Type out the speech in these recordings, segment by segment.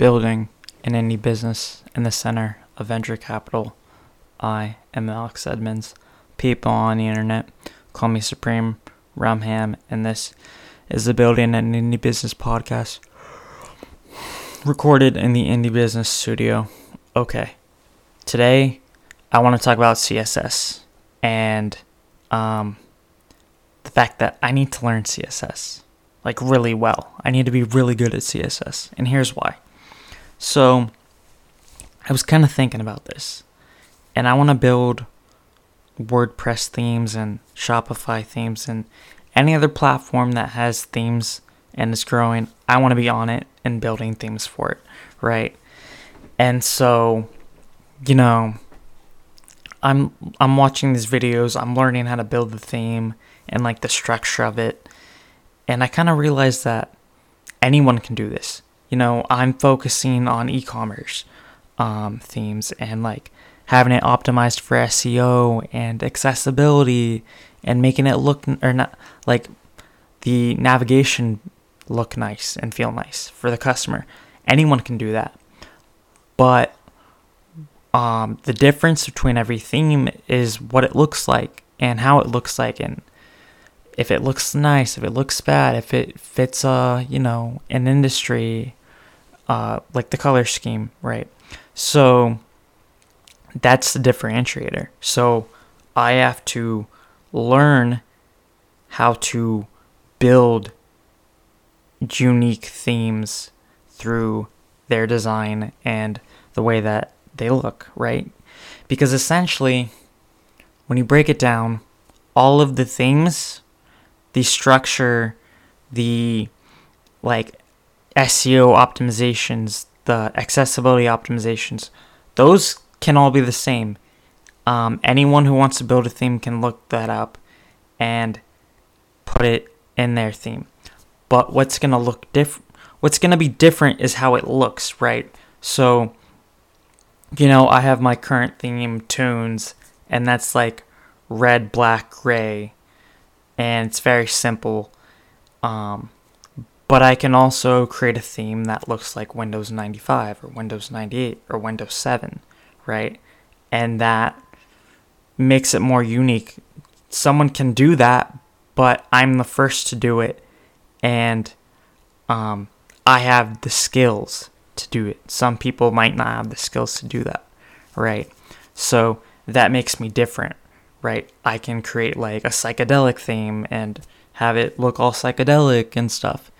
building an indie business in the center of venture capital. I am Alex Edmonds. People on the internet call me Supreme Rumham, and this is the Building an Indie Business podcast recorded in the Indie Business Studio. Okay, today I want to talk about CSS and um, the fact that I need to learn CSS like really well. I need to be really good at CSS, and here's why. So, I was kind of thinking about this, and I want to build WordPress themes and Shopify themes and any other platform that has themes and is growing. I want to be on it and building themes for it, right? And so, you know, I'm I'm watching these videos, I'm learning how to build the theme and like the structure of it. And I kind of realized that anyone can do this. You know, I'm focusing on e-commerce um, themes and like having it optimized for SEO and accessibility and making it look or not like the navigation look nice and feel nice for the customer. Anyone can do that. But um, the difference between every theme is what it looks like and how it looks like and if it looks nice, if it looks bad, if it fits uh, you know, an industry uh like the color scheme, right? So that's the differentiator. So I have to learn how to build unique themes through their design and the way that they look, right? Because essentially, when you break it down, all of the themes, the structure, the like SEO optimizations, the accessibility optimizations, those can all be the same. Um, anyone who wants to build a theme can look that up and put it in their theme. But what's gonna look different? What's gonna be different is how it looks, right? So, you know, I have my current theme tunes, and that's like red, black, gray, and it's very simple. Um, but I can also create a theme that looks like Windows 95 or Windows 98 or Windows 7, right? And that makes it more unique. Someone can do that, but I'm the first to do it, and um, I have the skills to do it. Some people might not have the skills to do that, right? So that makes me different, right? I can create like a psychedelic theme and have it look all psychedelic and stuff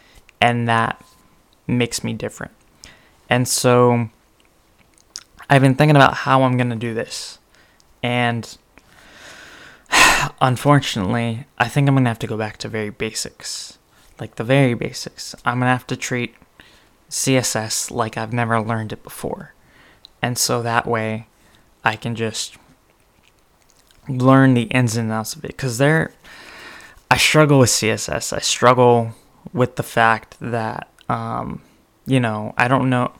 and that makes me different. And so I've been thinking about how I'm going to do this. And unfortunately, I think I'm going to have to go back to very basics. Like the very basics. I'm going to have to treat CSS like I've never learned it before. And so that way I can just learn the ins and outs of it cuz there I struggle with CSS. I struggle with the fact that um, you know I don't know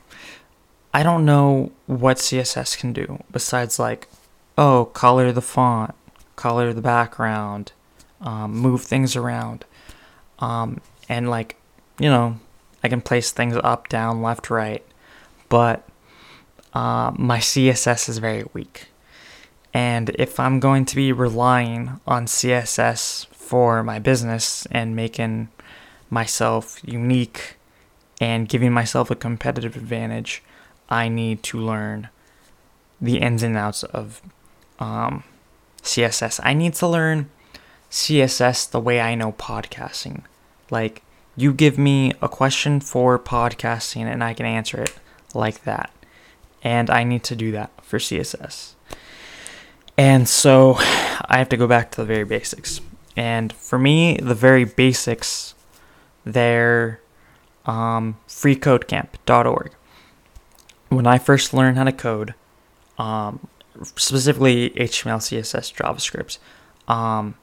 I don't know what CSS can do besides like oh color the font, color the background, um, move things around, um, and like you know I can place things up, down, left, right, but uh, my CSS is very weak. And if I'm going to be relying on CSS for my business and making myself unique and giving myself a competitive advantage, I need to learn the ins and outs of um, CSS. I need to learn CSS the way I know podcasting. Like, you give me a question for podcasting and I can answer it like that. And I need to do that for CSS. And so I have to go back to the very basics. And for me, the very basics their um, freecodecamp.org. When I first learned how to code, um, specifically HTML, CSS, JavaScript, um,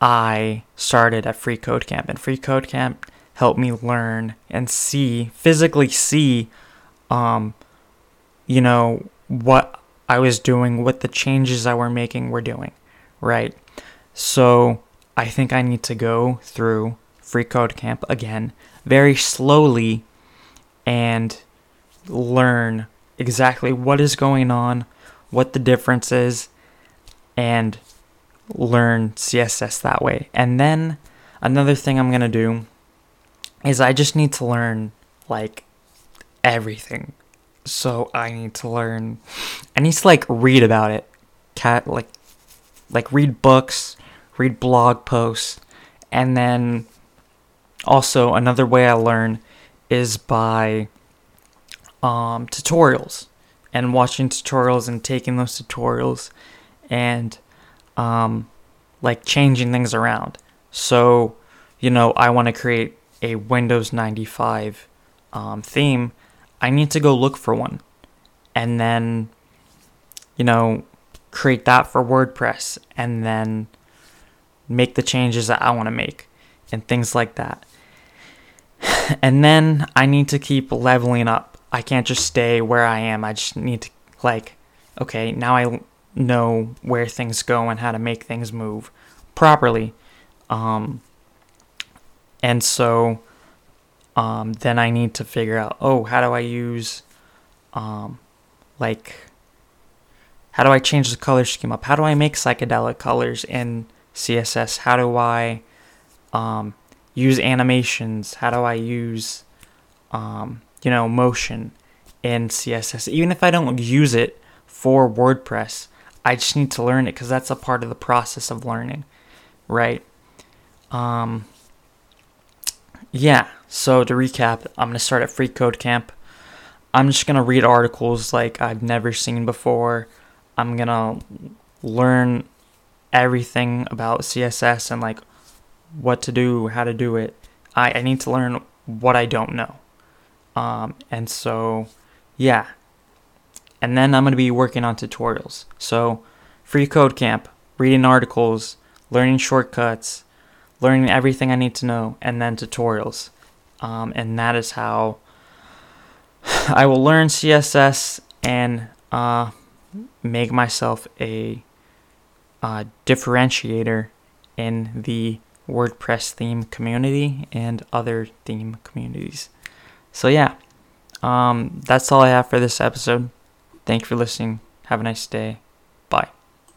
I started at Free Code Camp, and Free Code Camp helped me learn and see, physically see, um, you know, what I was doing, what the changes I were making were doing, right? So I think I need to go through free code camp again very slowly and learn exactly what is going on, what the difference is, and learn CSS that way. And then another thing I'm going to do is I just need to learn like everything. So I need to learn I need to like read about it. Cat like like read books, read blog posts, and then also another way I learn is by um, tutorials and watching tutorials and taking those tutorials and um, like changing things around. So, you know, I want to create a Windows 95 um, theme. I need to go look for one and then, you know, create that for WordPress and then make the changes that I want to make and things like that. And then I need to keep leveling up. I can't just stay where I am. I just need to, like, okay, now I know where things go and how to make things move properly. Um, and so um, then I need to figure out, oh, how do I use, um, like, how do I change the color scheme up? How do I make psychedelic colors in CSS? How do I um, use animations? How do I use, um, you know, motion in CSS? Even if I don't use it for WordPress, I just need to learn it because that's a part of the process of learning, right? Um, yeah, so to recap, I'm to start at Free Code Camp. I'm just to read articles like I've never seen before. I'm to learn everything about CSS and like what to do, how to do it. I, I need to learn what I don't know. Um, and so, yeah, and then I'm going to be working on tutorials. So, free code camp, reading articles, learning shortcuts, learning everything I need to know, and then tutorials. Um, and that is how I will learn CSS and uh, make myself a uh, differentiator in the WordPress theme community and other theme communities. So, yeah, um, that's all I have for this episode. Thank you for listening. Have a nice day.